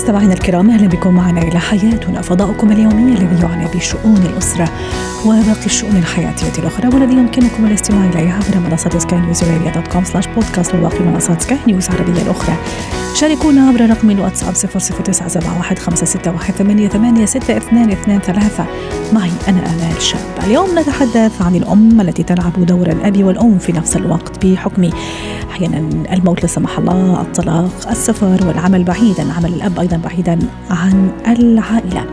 مستمعينا الكرام أهلا بكم معنا إلى حياتنا فضاؤكم اليومي الذي يعنى بشؤون الأسرة وباقي الشؤون الحياتيه الأخرى والذي يمكنكم الاستماع اليه عبر منصة سكاي نيوز dot com slash podcast وباقي منصات سكاي نيوز العربية الأخرى. شاركونا عبر رقم الواتساب 00971 معي أنا آمال شاب. اليوم نتحدث عن الأم التي تلعب دور الأب والأم في نفس الوقت بحكم أحيانا الموت لا سمح الله، الطلاق، السفر والعمل بعيدا، عمل الأب أيضا بعيدا عن العائلة.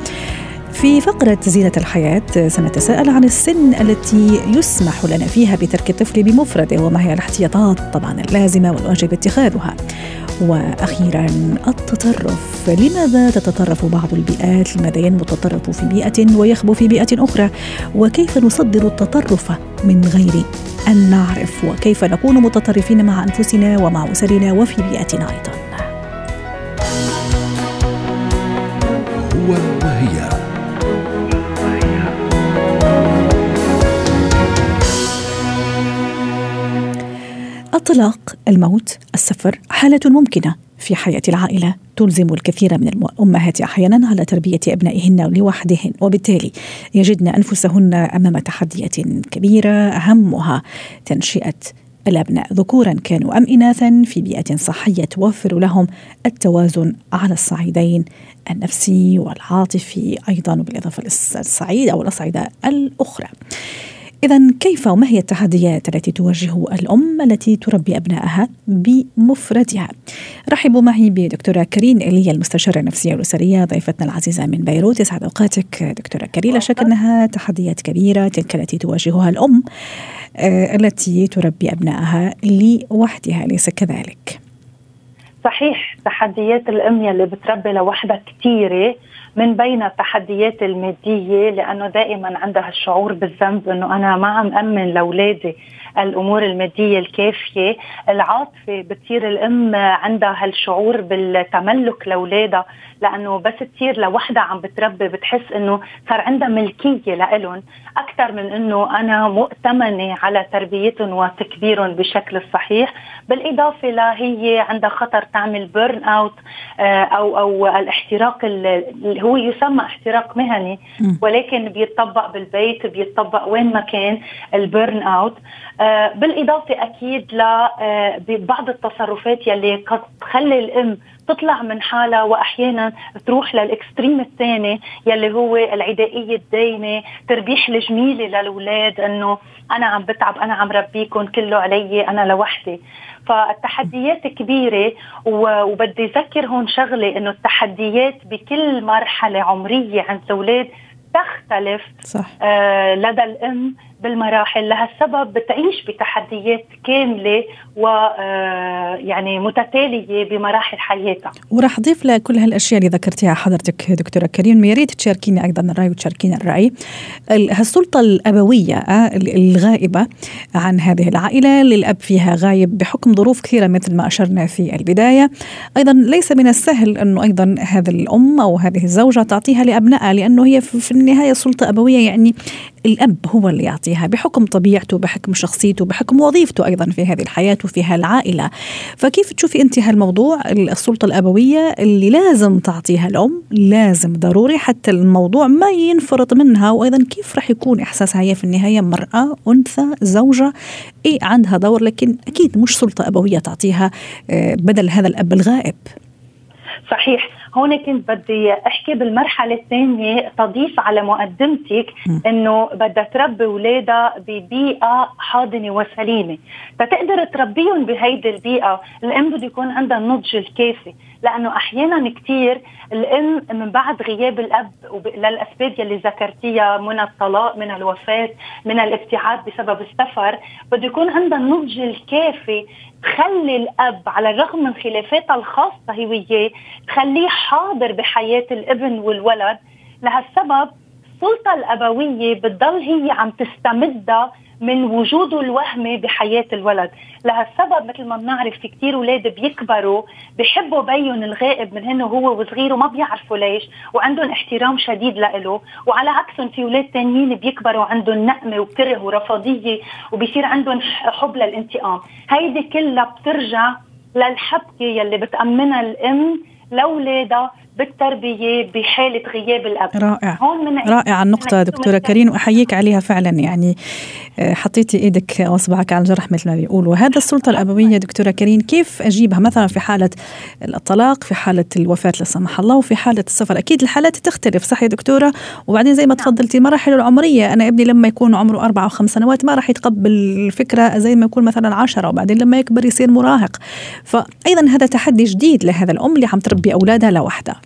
في فقرة زينة الحياة سنتساءل عن السن التي يسمح لنا فيها بترك الطفل بمفرده وما هي الاحتياطات طبعا اللازمة والواجب اتخاذها. وأخيرا التطرف. لماذا تتطرف بعض البيئات؟ لماذا ينمو التطرف في بيئة ويخبو في بيئة أخرى؟ وكيف نصدر التطرف من غير أن نعرف؟ وكيف نكون متطرفين مع أنفسنا ومع أسرنا وفي بيئتنا أيضا؟ الطلاق الموت السفر حالة ممكنة في حياة العائلة. تلزم الكثير من الأمهات أحيانا على تربية أبنائهن لوحدهن. وبالتالي يجدن أنفسهن أمام تحديات كبيرة أهمها تنشئة الأبناء. ذكورا كانوا أم إناثا في بيئة صحية توفر لهم التوازن على الصعيدين النفسي والعاطفي أيضا بالإضافة للصعيد أو الأصعدة الأخرى. إذا كيف وما هي التحديات التي تواجه الأم التي تربي أبنائها بمفردها؟ رحبوا معي بدكتورة كريم إيليا المستشارة النفسية والأسرية ضيفتنا العزيزة من بيروت يسعد أوقاتك دكتورة كريم لا شك أنها تحديات كبيرة تلك التي تواجهها الأم آه، التي تربي أبنائها لوحدها أليس كذلك؟ صحيح تحديات الأم اللي بتربي لوحدها كثيرة من بين التحديات المادية لأنه دائما عندها الشعور بالذنب إنه أنا ما عم أمن لأولادي. الأمور المادية الكافية، العاطفة بتصير الأم عندها هالشعور بالتملك لأولادها لأنه بس تصير لوحدها عم بتربي بتحس إنه صار عندها ملكية لإلهم أكثر من إنه أنا مؤتمنة على تربيتهم وتكبيرهم بشكل صحيح، بالإضافة لهي عندها خطر تعمل burnout آه، أو أو الاحتراق اللي هو يسمى احتراق مهني ولكن بيتطبق بالبيت بيتطبق وين ما كان ال burnout آه، بالإضافة أكيد لبعض آه، التصرفات يلي قد تخلي الأم تطلع من حالها وأحيانا تروح لل extreme الثاني يلي هو العدائية الدايمة تربيح الجميلة للأولاد إنه أنا عم بتعب أنا عم ربيكم كله علي أنا لوحدي فالتحديات كبيرة وبدي أذكر هون شغلة إنه التحديات بكل مرحلة عمرية عند الأولاد تختلف صح. آه لدى الأم بالمراحل لهالسبب بتعيش بتحديات كاملة و آه، يعني متتالية بمراحل حياتها. وراح أضيف لكل هالأشياء اللي ذكرتيها حضرتك دكتورة كريم يا ريت تشاركينا أيضا الرأي وتشاركينا الرأي. هالسلطة الأبوية آه، الغائبة عن هذه العائلة للأب فيها غايب بحكم ظروف كثيرة مثل ما أشرنا في البداية. أيضا ليس من السهل أنه أيضا هذه الأم أو هذه الزوجة تعطيها لأبنائها لأنه هي في النهاية سلطة أبوية يعني الأب هو اللي يعطي يعطيها بحكم طبيعته بحكم شخصيته بحكم وظيفته أيضا في هذه الحياة وفي هالعائلة. فكيف تشوفي أنت هالموضوع؟ السلطة الأبوية اللي لازم تعطيها الأم لازم ضروري حتى الموضوع ما ينفرط منها. وأيضا كيف رح يكون إحساسها هي في النهاية؟ مرأة أنثى زوجة؟ إيه عندها دور؟ لكن أكيد مش سلطة أبوية تعطيها آه، بدل هذا الأب الغائب. صحيح. هون كنت بدي أحكي بالمرحلة الثانية تضيف على مقدمتك إنه بدها تربي أولادها ببيئة حاضنة وسليمة. فتقدر تربيهم بهيدي البيئة. الأم بده يكون عندها النضج الكافي. لأنه أحيانا كثير الأم من بعد غياب الأب للأسباب يلي ذكرتيها من الطلاق من الوفاة من الابتعاد بسبب السفر بده يكون عندها النضج الكافي تخلي الأب على الرغم من خلافاتها الخاصة هي وياه تخليه حاضر بحياة الابن والولد. لهالسبب السلطه الأبوية بتضل هي عم تستمدها من وجوده الوهمي بحياة الولد. لهالسبب مثل ما بنعرف في كثير أولاد بيكبروا بحبوا بيهم الغائب من هن وهو وصغير وما بيعرفوا ليش وعندهم احترام شديد له وعلى عكسهم في أولاد تانيين بيكبروا عندهم نقمة وكره ورفضيه وبيصير عندهم حب للانتقام. هيدي كلها بترجع للحبكة يلي بتأمنها الأم لاولادها بالتربية بحالة غياب الأب. رائع. هون من رائع النقطة دكتورة كريم واحييك عليها فعلا. يعني آه، حطيتي إيدك واصبعك على الجرح مثل ما بيقولوا. هذا السلطة الأبوية دكتورة كريم كيف أجيبها؟ مثلا في حالة الطلاق في حالة الوفاة لا سمح الله وفي حالة السفر. أكيد الحالات تختلف صح يا دكتورة؟ وبعدين زي ما نعم. تفضلتي مراحل العمرية. أنا ابني لما يكون عمره أربع أو خمس سنوات ما راح يتقبل الفكرة زي ما يكون مثلا عشرة وبعدين لما يكبر يصير مراهق. فايضا هذا تحدي جديد لهذا الأم اللي عم تربي أولادها لوحدها.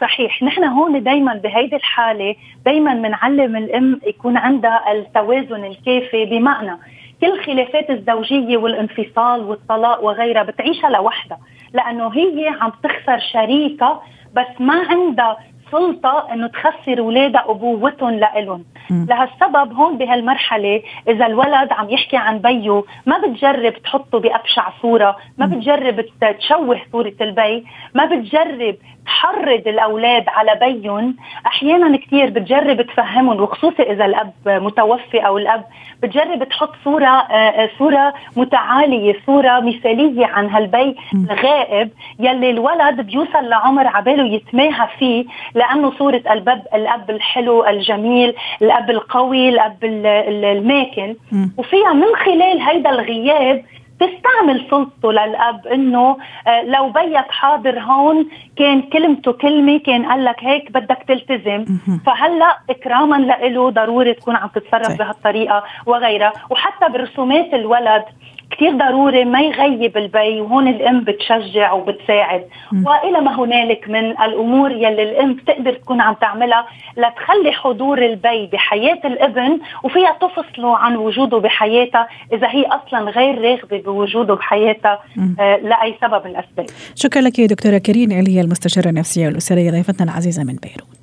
صحيح. نحن هون دائما بهيدي الحالة دائما بنعلم الأم يكون عندها التوازن الكافي بمعنى كل الخلافات الزوجية والانفصال والطلاق وغيرها بتعيشها لوحدها لأنه هي عم تخسر شريكها بس ما عندها سلطة إنه تخسر اولادها أبوتهم لإلهم. لهالسبب هون بهالمرحلة إذا الولد عم يحكي عن بيه ما بتجرب تحطه بأبشع صورة ما بتجرب تشوه صورة البي ما بتجرب تحرض الأولاد على بيهم. أحيانا كثير بتجرب تفهمهم وخصوصي إذا الأب متوفي أو الأب بتجرب تحط صورة آه، آه، صورة متعالية صورة مثالية عن هالبي الغائب يلي الولد بيوصل لعمر عباله يتماهى فيه لأنه صورة الاب الأب الحلو الجميل الأب القوي الأب الماكن. وفيها من خلال هيدا الغياب تستعمل سلطته للأب إنه آه، لو بيك حاضر هون كان كلمته كلمة كان قال لك هيك بدك تلتزم. فهلأ إكراما له ضروري تكون عم تتصرف بهالطريقة وغيرها. وحتى برسومات الولد كثير ضروري ما يغيب البي وهون الأم بتشجع وبتساعد وإلى ما هنالك من الأمور يلي الأم بتقدر تكون عم تعملها لتخلي حضور البي بحياة الابن وفيها تفصله عن وجوده بحياتها إذا هي أصلا غير راغبة بوجوده بحياتها آه لأي سبب من الأسباب. شكرا لك يا دكتورة كريم عليا المستشارة النفسية والأسرية ضيفتنا العزيزة من بيروت.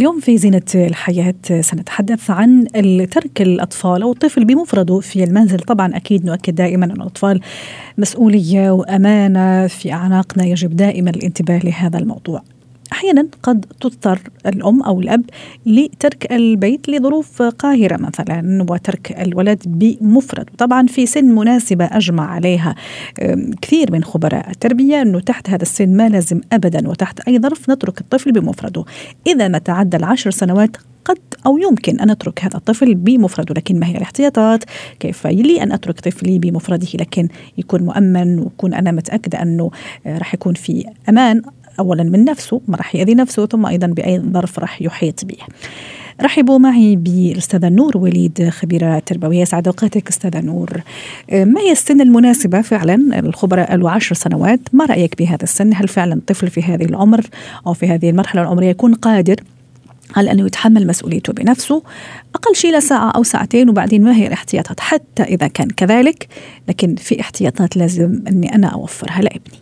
اليوم في زينة الحياة سنتحدث عن ترك الأطفال أو الطفل بمفرده في المنزل. طبعا أكيد نؤكد دائما أن الأطفال مسؤولية وأمانة في أعناقنا. يجب دائما الانتباه لهذا الموضوع. أحيانا قد تضطر الأم أو الأب لترك البيت لظروف قاهرة مثلا وترك الولد بمفرد. طبعا في سن مناسبة أجمع عليها كثير من خبراء التربية أنه تحت هذا السن ما لازم ابدا وتحت أي ظرف نترك الطفل بمفرده. إذا ما تعدى العشر سنوات قد أو يمكن أن أترك هذا الطفل بمفرده لكن ما هي الاحتياطات؟ كيف لي أن أترك طفلي بمفرده؟ لكن يكون مؤمن ويكون أنا متأكدة أنه راح يكون في أمان. اولا من نفسه ما راح يأذي نفسه ثم أيضا بأي ظرف راح يحيط به. رحبوا معي بالأستاذة نور وليد خبيرة تربوية سعد اوقاتك أستاذة نور. ما هي السن المناسبة فعلا الخبراء قالوا عشر سنوات، ما رأيك بهذا السن؟ هل فعلا الطفل في هذه العمر أو في هذه المرحلة العمرية يكون قادر على أنه يتحمل مسؤوليته بنفسه أقل شيء لساعة أو ساعتين وبعدين ما هي الاحتياطات حتى إذا كان كذلك لكن في احتياطات لازم أني أنا أوفرها لابني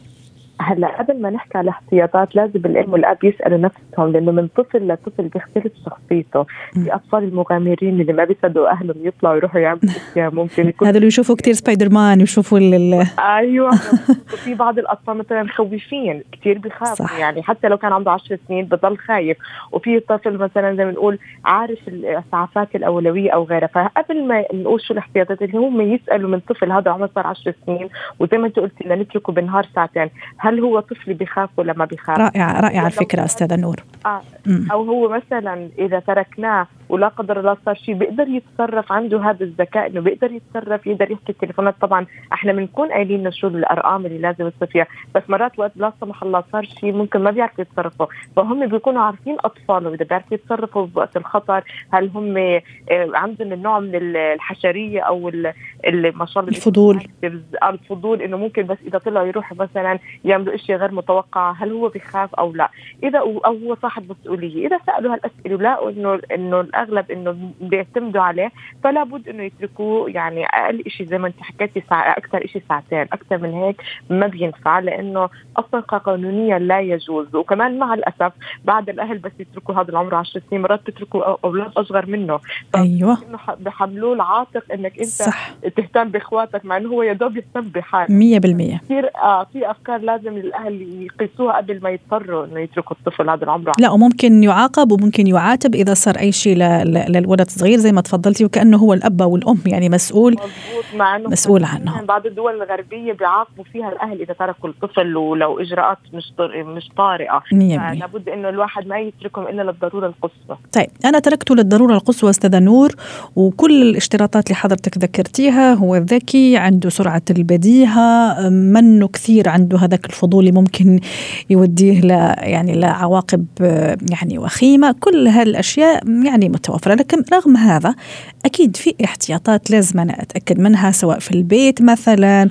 هلا قبل ما نحكي على الاحتياطات لازم الأم والأب يسألوا نفسهم لأنه من طفل لطفل بيختلف شخصيته. في أطفال المغامرين اللي ما بيصدقوا أهلهم يطلعوا يروحوا يعملوا أشياء ممكن يكون هذا اللي يشوفوا كثير سبايدر مان يشوفوا ال أيوه. وفي بعض الأطفال مثلا مخوفين كثير بخاف يعني. حتى لو كان عنده 10 سنين بضل خايف. وفي طفل مثلا زي ما نقول عارف الإسعافات الأولوية أو غيرها. فقبل ما نقول شو الاحتياطات اللي هم يسألوا من طفل هذا عمره صار 10 سنين وزي ما أنت قلتي نتركه بالنهار ساعتين. هل هو طفل بيخاف ولا ما بيخاف رائعة رائعة الفكرة أستاذة نور. آه أو هو مثلا إذا تركناه ولا قدر الله صار شيء بيقدر يتصرف عنده هذا الذكاء إنه بيقدر يتصرف يقدر يحكي التليفونات. طبعا إحنا بنكون قايلين شو الأرقام اللي لازم يصير فيها بس مرات وقت لا سمح الله صار شيء ممكن ما بيعرفوا يتصرفوا. فهم بيكونوا عارفين أطفالهم إذا بيعرفوا يتصرفوا بوقت الخطر هل هم آه، عندهم النوع من الحشرية أو ما شاء الله الفضول. الفضول. إنه ممكن بس إذا طلعوا يروحوا مثلا يعملوا شيء غير متوقع هل هو بيخاف أو لا؟ إذا أو هو صاحب مسؤولية إذا سألوا هالأسئلة ولقوا إنه إنه الأغلب إنه بيعتمدوا عليه فلا بد إنه يتركوه يعني أقل شيء زي ما أنت حكيتي ساعه أكثر شيء ساعتين أكثر من هيك ما بينفع لإنه أصلا قانونيا لا يجوز. وكمان مع الأسف بعد الأهل بس يتركوا هذا العمر 10 سنين مرات بيتركوا أولاد أصغر منه. أيوه. إنه بحملوه العاتق إنك أنت صح. تهتم بإخواتك مع إنه هو يا دوب يهتم بحاله. 100% كثير آه في أفكار لازم الأهل يقيسوها قبل ما يضطروا إنه يتركوا الطفل هذا العمر. لا وممكن يعاقب وممكن يعاتب إذا صار أي شيء للولد الصغير زي ما تفضلتي وكأنه هو الأب والأم يعني مسؤول مسؤول عنه. بعض الدول الغربية بيعاقبوا فيها الأهل إذا تركوا الطفل ولو إجراءات مش مش طارئة. لابد إنه الواحد ما يتركهم إلا للضرورة القصوى. طيب أنا تركته للضرورة القصوى أستاذة نور وكل الاشتراطات اللي حضرتك ذكرتيها هو ذكي عنده سرعة البديهة منه كثير عنده هذاك الفضول اللي ممكن يوديه ل يعني لعواقب يعني وخيمة كل هالأشياء يعني متوفرة لكن رغم هذا أكيد في احتياطات لازم أنا أتأكد منها سواء في البيت مثلا.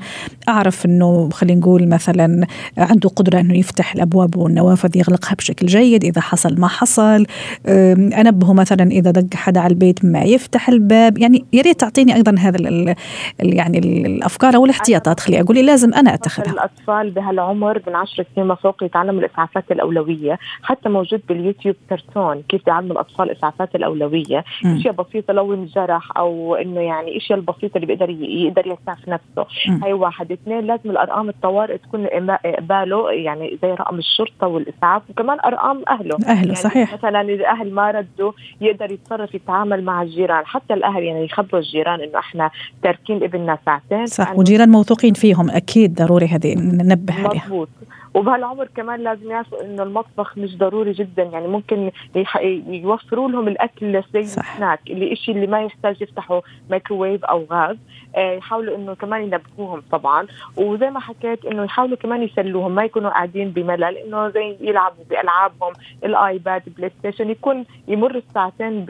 أعرف إنه خلينا نقول مثلا عنده قدرة إنه يفتح الأبواب والنوافذ يغلقها بشكل جيد إذا حصل ما حصل. أنبهه مثلا إذا دق حدا على البيت ما يفتح الباب. يعني يا ريت تعطيني أيضا هذا يعني الأفكار أو الاحتياطات خلي أقول لازم أنا أتخذها. الأطفال بهالعمر من 10 سنين فوق يتعلموا الإسعافات الأولوية حتى موجود باليوتيوب كرتون كيف بيعلموا الأطفال الاسعافات الأولوية. إشياء بسيطة لو انجرح أو إنه يعني الاشياء البسيطة اللي بيقدر يقدر يسعف نفسه. م. هي واحد. اثنين لازم الأرقام الطوارئ تكون قباله يعني زي رقم الشرطة والإسعاف وكمان أرقام أهله. أهله يعني صحيح. مثلا إذا الاهل ما ردوا يقدر يتصرف يتعامل مع الجيران. حتى الأهل يعني يخبروا الجيران إنه إحنا تاركين ابننا ساعتين. صح وجيران موثوقين فيهم أكيد ضروري هذه ننبه عليها. مضبوط. وبهالعمر كمان لازم يعرفوا إنه المطبخ مش ضروري جدا. يعني ممكن يوفروا لهم الأكل زي السناك اللي شيء اللي ما يحتاج يفتحوا مايكروويف أو غاز. آه، يحاولوا إنه كمان ينبهوهم طبعا. وزي ما حكيت إنه يحاولوا كمان يسلوهم ما يكونوا قاعدين بملل. إنه زي يلعبوا بألعابهم ال iPad PlayStation يكون يمر الساعتين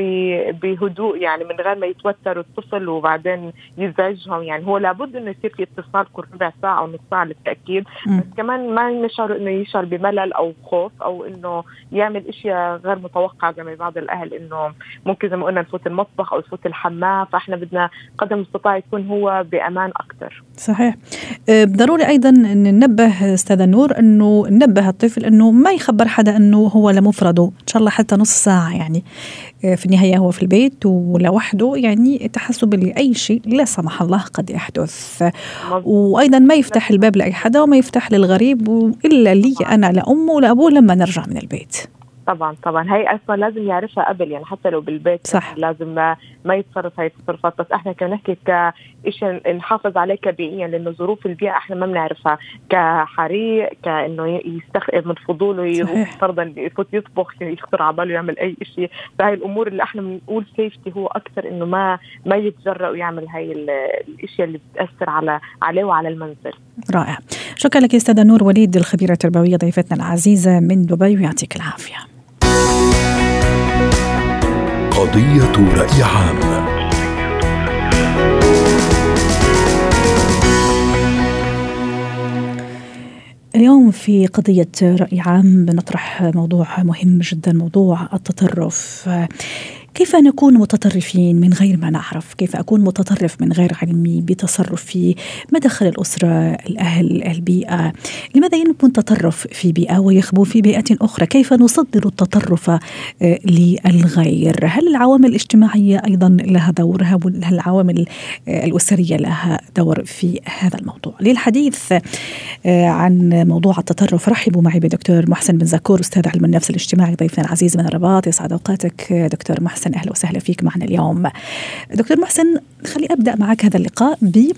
بهدوء يعني من غير ما يتوتروا الطفل وبعدين يزعجهم. يعني هو لابد إنه يصير في اتصال كل ربع ساعة أو نص ساعة للتأكيد. بس كمان ما يشعر إنه يشعر بملل أو خوف أو إنه يعمل إشياء غير متوقعة زي بعض الأهل إنه ممكن زي ما قلنا نفوت المطبخ أو يفوت الحمام فإحنا بدنا قدر المستطاع يكون هو بأمان أكثر صحيح. أه، ضروري أيضا ننبه أستاذة نور إنه ننبه الطفل إنه ما يخبر حدا إنه هو لمفرده إن شاء الله حتى نص ساعة يعني. في النهاية هو في البيت ولوحده. يعني تحسب لأي شيء لا سمح الله قد يحدث. وأيضا ما يفتح الباب لأي حدا وما يفتح للغريب إلا لي أنا لامه ولابوه لما نرجع من البيت. طبعا طبعا. هي أصلا لازم يعرفها قبل يعني حتى لو بالبيت صح. لازم ما, ما يتصرف هاي التصرفات بس إحنا كنا نحكي كشيء نحافظ عليه كبيئيا لأنه ظروف البيئة إحنا ما بنعرفها. كحريق كإنه يستخدم من فضوله يروح فرضا يفوت يطبخ يخطر على باله يعمل أي شيء فهي الأمور اللي إحنا بنقول سيفتي هو أكثر إنه ما ما يتجرأ ويعمل هاي الإشياء اللي بتأثر على عليه وعلى المنزل. رائع. شكرا لك أستاذة نور وليد الخبيرة التربوية ضيفتنا العزيزة من دبي ويعطيك العافية. قضية رأي عام. اليوم في قضية رأي عام بنطرح موضوع مهم جدا موضوع التطرف. كيف نكون متطرفين من غير ما نعرف؟ كيف أكون متطرف من غير علمي بتصرفي؟ مدخل الأسرة الأهل البيئة؟ لماذا يكون تطرف في بيئة ويخبو في بيئة أخرى؟ كيف نصدر التطرف آه، للغير؟ هل العوامل الاجتماعية أيضا لها دور؟ هل العوامل آه، الأسرية لها دور في هذا الموضوع؟ للحديث آه، عن موضوع التطرف رحبوا معي بدكتور محسن بن زكور أستاذ علم النفس الاجتماعي ضيفنا العزيز من الرباط. يسعد أوقاتك دكتور محسن. محسن أهلا وسهلا فيك معنا اليوم. دكتور محسن خلي أبدأ معك هذا اللقاء ب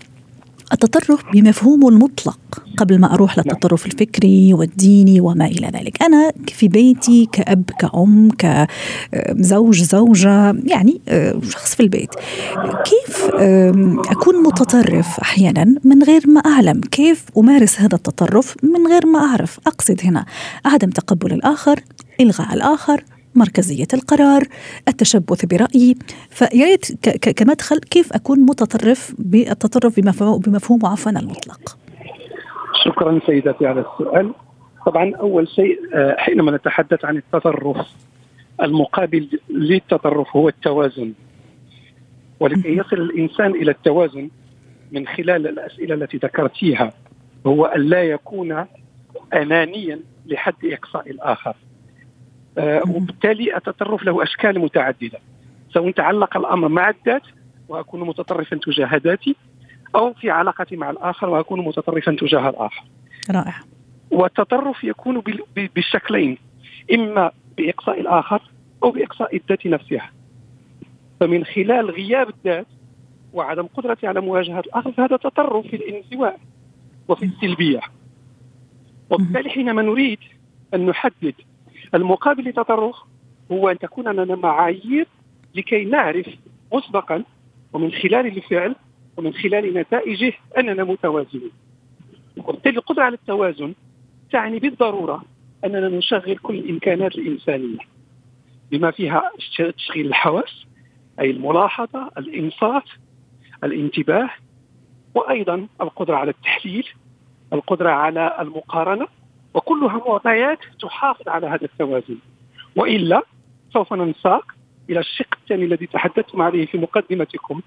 التطرف بمفهومه المطلق قبل ما أروح للتطرف الفكري والديني وما إلى ذلك، أنا في بيتي كأب كأم كزوج زوجة يعني آه، شخص في البيت. كيف أكون متطرف أحيانا من غير ما أعلم، كيف أمارس هذا التطرف من غير ما أعرف، أقصد هنا عدم تقبل الآخر، إلغاء الآخر، مركزية القرار التشبث برأيي. فيا ريت كمدخل كيف أكون متطرف بالتطرف بمفهومه عفوا المطلق؟ شكرا سيدتي على السؤال. طبعا أول شيء آه، حينما نتحدث عن التطرف المقابل للتطرف هو التوازن. ولكي يصل الإنسان إلى التوازن من خلال الأسئلة التي ذكرتيها هو أن لا يكون انانيا لحد إقصاء الآخر. آه وبالتالي التطرف له أشكال متعددة. سواء تعلق الأمر مع الذات وأكون متطرفا تجاه ذاتي أو في علاقتي مع الآخر وأكون متطرفا تجاه الآخر. رائع. والتطرف يكون بالشكلين إما بإقصاء الآخر أو بإقصاء الذات نفسها. فمن خلال غياب الذات وعدم قدرتي على مواجهة الآخر فهذا تطرف في الانزواء وفي السلبية. وبالتالي حينما نريد أن نحدد المقابل للتطرف هو أن تكون لنا معايير لكي نعرف مسبقا ومن خلال الفعل ومن خلال نتائجه أننا متوازنين. وبالتالي القدرة على التوازن تعني بالضرورة أننا نشغل كل الإمكانات الإنسانية بما فيها تشغيل الحواس أي الملاحظة، الإنصات، الانتباه وأيضا القدرة على التحليل، القدرة على المقارنة وكلها معطيات تحافظ على هذا التوازن. وإلا سوف ننساق إلى الشق الثاني الذي تحدثتم عليه في مقدمتكم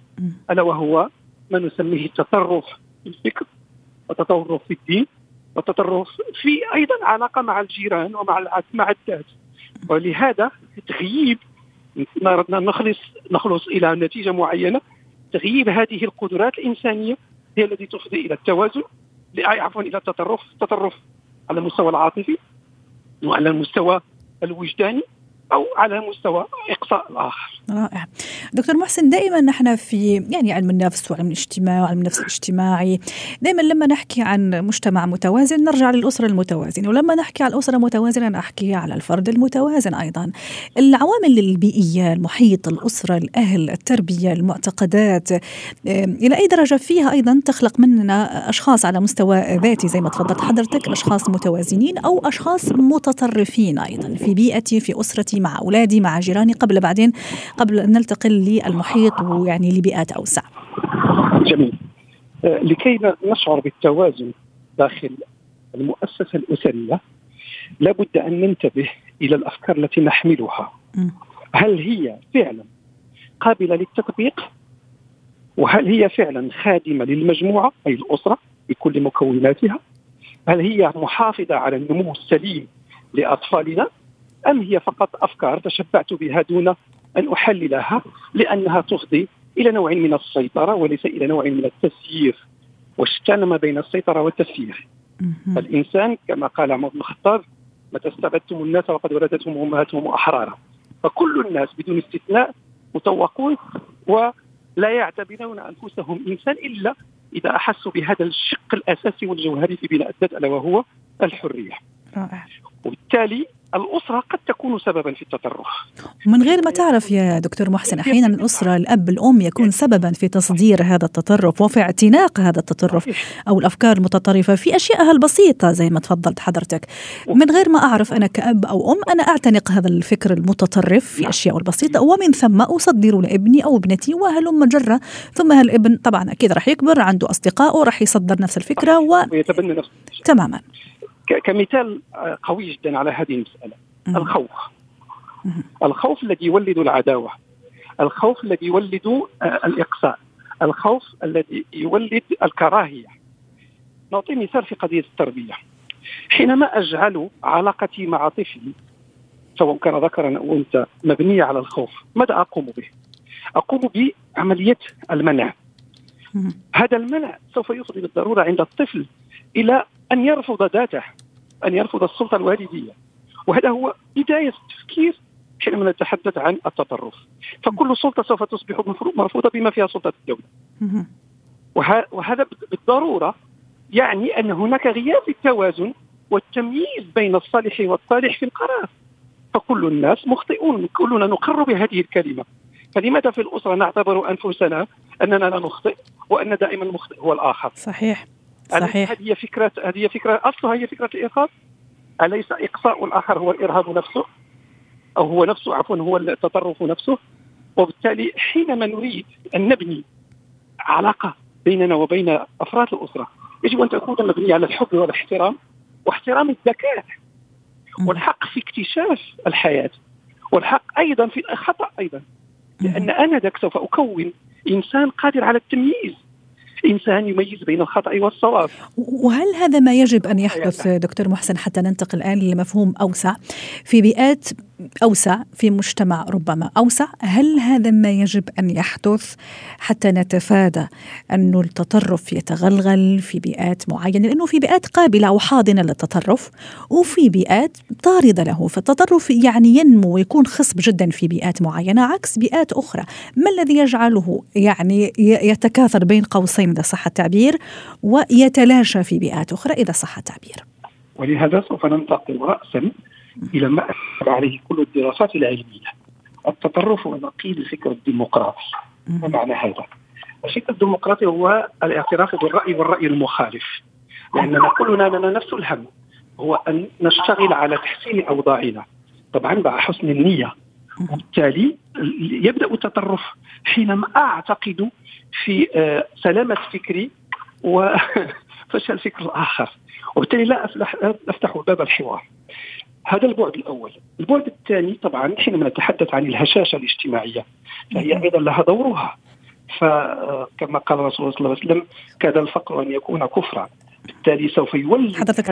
ألا وهو ما نسميه التطرف في الفكر والتطرف في الدين والتطرف في أيضا علاقة مع الجيران ومع مع الذات. ولهذا تغييب نخلص نخلص إلى نتيجة معينة تغييب هذه القدرات الإنسانية هي التي تفضي إلى التوازن عفوا إلى التطرف التطرف على المستوى العاطفي وعلى المستوى الوجداني. أو على مستوى إقصاء الآخر. رائع. دكتور محسن دائما نحن في يعني علم النفس وعلم الاجتماع وعلم النفس الاجتماعي دائما لما نحكي عن مجتمع متوازن نرجع للأسرة المتوازنة ولما نحكي عن الاسره المتوازنه نحكي على الفرد المتوازن أيضا. العوامل البيئيه، المحيط، الأسرة، الأهل، التربية، المعتقدات إلى أي درجة فيها أيضا تخلق مننا أشخاص على مستوى ذاتي زي ما تفضلت حضرتك أشخاص متوازنين أو أشخاص متطرفين أيضا في بيئتي في أسرتي مع أولادي مع جيراني قبل بعدين قبل أن نلتقي للمحيط ويعني لبيئات أوسع. جميل. آه، لكي نشعر بالتوازن داخل المؤسسة الأسرية لابد أن ننتبه إلى الأفكار التي نحملها. هل هي فعلا قابلة للتطبيق؟ وهل هي فعلا خادمة للمجموعة أي الأسرة بكل مكوناتها؟ هل هي محافظة على النمو السليم لأطفالنا أم هي فقط أفكار تشبعت بها دون أن أحللها لأنها تفضي إلى نوع من السيطرة وليس إلى نوع من التسيير. وشتان ما بين السيطرة والتسيير؟ الإنسان كما قال عمر بن الخطاب متى استبدتم الناس وقد ولدتهم أمهاتهم أحرارا. فكل الناس بدون استثناء متوقون ولا يعتبرون أنفسهم إنسان إلا إذا أحسوا بهذا الشق الأساسي والجوهري في بناء الذات ألا وهو الحرية. رائع. وبالتالي الأسرة قد تكون سببا في التطرف من غير ما تعرف يا دكتور محسن أحيانا الأسرة الأب الأم يكون سببا في تصدير هذا التطرف وفي اعتناق هذا التطرف أو الأفكار المتطرفة في أشيائها البسيطة زي ما تفضلت حضرتك. من غير ما أعرف أنا كأب أو أم أنا أعتنق هذا الفكر المتطرف في أشياء البسيطة ومن ثم أصدر لابني أو ابنتي وهلم جرة ثم هالابن طبعا أكيد راح يكبر عنده أصدقائه راح يصدر نفس الفكرة و... ويتبنى نفس تماما. كمثال آه، قوي جدا على هذه المسألة. الخوف. الخوف الذي يولد العداوة. الخوف الذي يولد آه، الإقصاء. الخوف الذي يولد الكراهية. نعطي مثال في قضية التربية. حينما أجعل علاقتي مع طفلي سواء كان ذكرا أو أنثى مبنية على الخوف ماذا أقوم به؟ أقوم بعملية المنع. هذا المنع سوف يفضي بالضرورة عند الطفل إلى أن يرفض ذاته. أن يرفض السلطة الوالدية. وهذا هو بداية التفكير حينما نتحدث عن التطرف. فكل سلطة سوف تصبح مرفوضة بما فيها سلطة الدولة. وهذا بالضرورة يعني أن هناك غياب التوازن والتمييز بين الصالح والصالح في القرار. فكل الناس مخطئون. كلنا نقر بهذه الكلمة. فلماذا في الأسرة نعتبر أنفسنا أننا لا نخطئ وأن دائما المخطئ هو الآخر؟ صحيح. صحيح. هذه فكرة هذه فكرة أصلها هي فكرة الإرهاب. أليس إقصاء الآخر هو الإرهاب نفسه؟ أو هو نفسه عفوا هو التطرف نفسه؟ وبالتالي حينما نريد أن نبني علاقة بيننا وبين أفراد الأسرة يجب أن تكون مبنية على الحب والاحترام واحترام الذكاء. والحق في اكتشاف الحياة. والحق أيضا في الخطأ أيضا. لأن أنا ذاك سوف اكون إنسان قادر على التمييز. إنسان يميز بين الخطأ والصواب. وهل هذا ما يجب أن يحدث دكتور محسن حتى ننتقل الآن لمفهوم أوسع؟ في بيئات أوسع في مجتمع ربما أوسع. هل هذا ما يجب أن يحدث حتى نتفادى انه التطرف يتغلغل في بيئات معينة؟ لأنه في بيئات قابلة وحاضنه للتطرف وفي بيئات طاردة له. فالتطرف يعني ينمو ويكون خصب جدا في بيئات معينة عكس بيئات أخرى. ما الذي يجعله يعني يتكاثر بين قوسين إذا صح التعبير ويتلاشى في بيئات أخرى إذا صح التعبير؟ ولهذا سوف ننتقل راسا إلى ما اشار عليه كل الدراسات العلمية. التطرف هو نقيض الفكر الديمقراطي. ما معنى هذا؟ الفكر الديمقراطي هو الاعتراف بالرأي والرأي المخالف. لاننا كلنا لنا نفس الهم. هو أن نشتغل على تحسين أوضاعنا. طبعا مع حسن النية. وبالتالي يبدأ التطرف حينما أعتقد في آه، سلامة فكري وفشل فكر الآخر. وبالتالي لا أفتح باب الحوار. هذا البعد الأول، البعد الثاني طبعا حينما نتحدث عن الهشاشة الاجتماعية فهي أيضا لها دورها. فكما قال الرسول صلى الله عليه وسلم كاد الفقر أن يكون كفرا. بالتالي سوف يولد حضرتك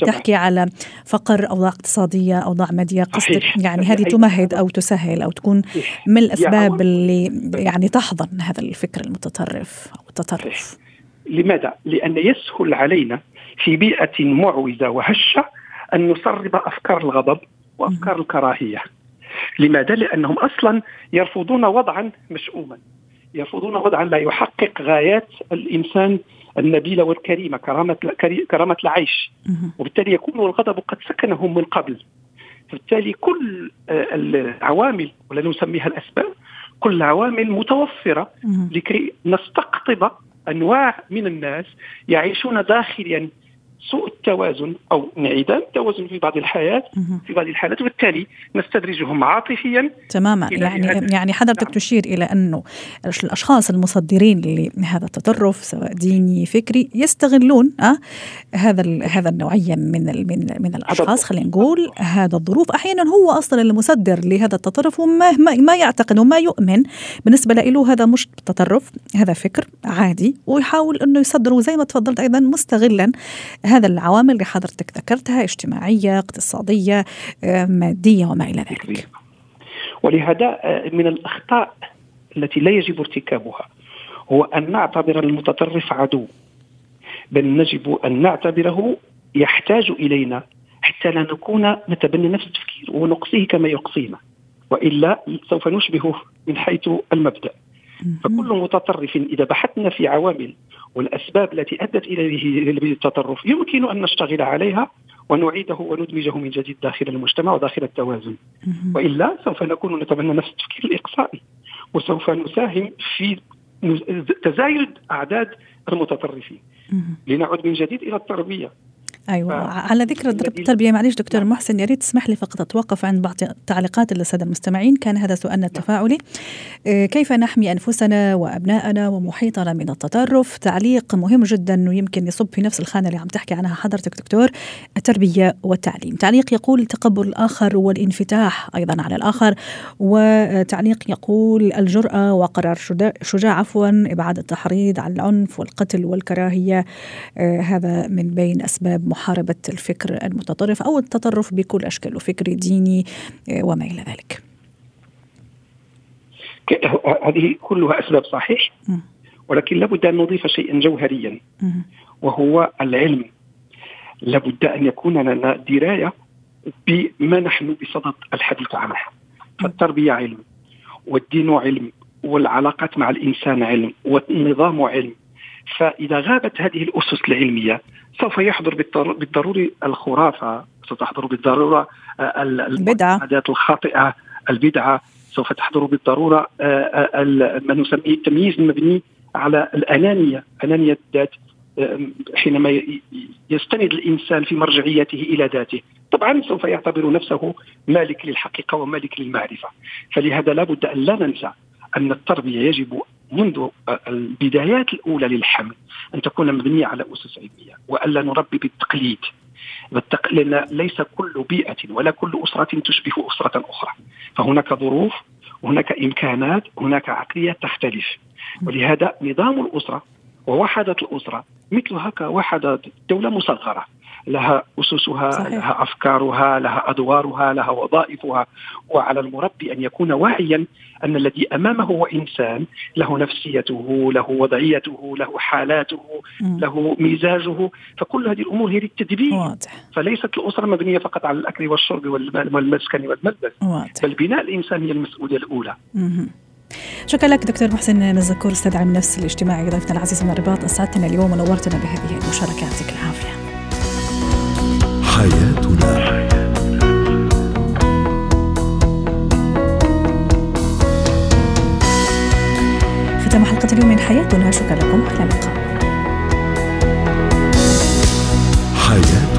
تحكي على فقر أوضاع اقتصادية أوضاع مادية قصدك يعني هذه تمهد أو تسهل أو تكون من الأسباب اللي يعني تحضن هذا الفكر المتطرف أو التطرف؟ لماذا؟ لأن يسهل علينا في بيئة معوزة وهشة أن نسرب أفكار الغضب وأفكار الكراهية. لماذا؟ لأنهم أصلا يرفضون وضعا مشؤوما. يرفضون وضعا لا يحقق غايات الإنسان النبيله والكريمه كرامة كرامة العيش. وبالتالي يكون الغضب قد سكنهم من قبل. فبالتالي كل آه، العوامل ولا نسميها الأسباب كل العوامل متوفرة لكي نستقطب أنواع من الناس يعيشون داخليا سوء التوازن أو انعدام التوازن في بعض الحالات في بعض الحالات وبالتالي نستدرجهم عاطفيا تماما. يعني يعني حضرتك نعم. تشير إلى انه الأشخاص المصدرين لهذا التطرف سواء ديني فكري يستغلون أه هذا هذا النوعية من من من الأشخاص خلينا نقول هذا الظروف. أحيانا هو أصلا المصدر لهذا التطرف وما ما يعتقد وما يؤمن بالنسبة له هذا مش تطرف هذا فكر عادي ويحاول أنه يصدره زي ما تفضلت أيضا مستغلا. هذا العوامل اللي حضرتك ذكرتها اجتماعية اقتصادية آه، مادية وما إلى ذلك. ولهذا آه، من الأخطاء التي لا يجب ارتكابها هو أن نعتبر المتطرف عدو بل يجب أن نعتبره يحتاج إلينا حتى لا نكون نتبنى نفس التفكير ونقصيه كما يقصينا وإلا سوف نشبهه من حيث المبدأ. فكل متطرف إذا بحثنا في عوامل والأسباب التي أدت اليه التطرف. يمكن أن نشتغل عليها ونعيده وندمجه من جديد داخل المجتمع وداخل التوازن. وإلا سوف نكون نتبنى نفس التفكير الاقصائي وسوف نساهم في تزايد أعداد المتطرفين. لنعود من جديد إلى التربية. أيوه. على ذكر التربية معلش دكتور نعم. محسن يا ريت تسمح لي فقط أتوقف عند بعض التعليقات للساده المستمعين. كان هذا سؤالنا نعم. التفاعلي. آه، كيف نحمي أنفسنا وابنائنا ومحيطنا من التطرف؟ تعليق مهم جدا ويمكن يصب في نفس الخانة اللي عم تحكي عنها حضرتك دكتور التربية والتعليم. تعليق يقول تقبل الآخر والانفتاح أيضا على الآخر وتعليق يقول الجرأة وقرار شجاع عفوا إبعاد التحريض على العنف والقتل والكراهية. آه، هذا من بين أسباب محاربة الفكر المتطرف أو التطرف بكل أشكاله فكري ديني آه، وما إلى ذلك. هذه كلها أسباب صحيح ولكن لابد أن نضيف شيئا جوهريا وهو العلم. لابد أن يكون لنا دراية بما نحن بصدد الحديث عنه فالتربية علم والدين علم والعلاقات مع الإنسان علم والنظام علم. فإذا غابت هذه الأسس العلمية سوف يحضر بالضروري الخرافة ستحضر بالضرورة آه، البدعة. العادات الخاطئة البدعة سوف تحضر بالضرورة آه، آه، ما نسميه التمييز المبني على الأنانية أنانية الذات حينما يستند الإنسان في مرجعيته إلى ذاته. طبعا سوف يعتبر نفسه مالك للحقيقة ومالك للمعرفة. فلهذا لا بد أن لا ننسى أن التربية يجب منذ البدايات الأولى للحمل أن تكون مبنية على أسس علمية وألا نربي بالتقليد. لأن ليس كل بيئة ولا كل أسرة تشبه أسرة أخرى. فهناك ظروف هناك إمكانات هناك عقليات تختلف. ولهذا نظام الأسرة ووحدة الأسرة مثلها كوحدة دولة مصغرة. لها أسسها صحيح. لها أفكارها لها أدوارها لها وظائفها وعلى المربي أن يكون واعيا أن الذي أمامه هو إنسان له نفسيته له وضعيته له حالاته م. له مزاجه فكل هذه الأمور هي للتدبير واضح. فليست الأسرة مبنية فقط على الأكل والشرب والمسكن والملبس بل بناء الإنسان هي المسؤولية الأولى م. شكرا لك دكتور محسن مزكور أستاذ علم النفس الاجتماعي ضيفنا العزيز من الرباط اسعدتنا اليوم ونورتنا بهذه المشاركة يعطيك العافية. حياتنا. ختام حلقة اليوم من حياتنا. شكرا لكم. إلى اللقاء. حياتنا.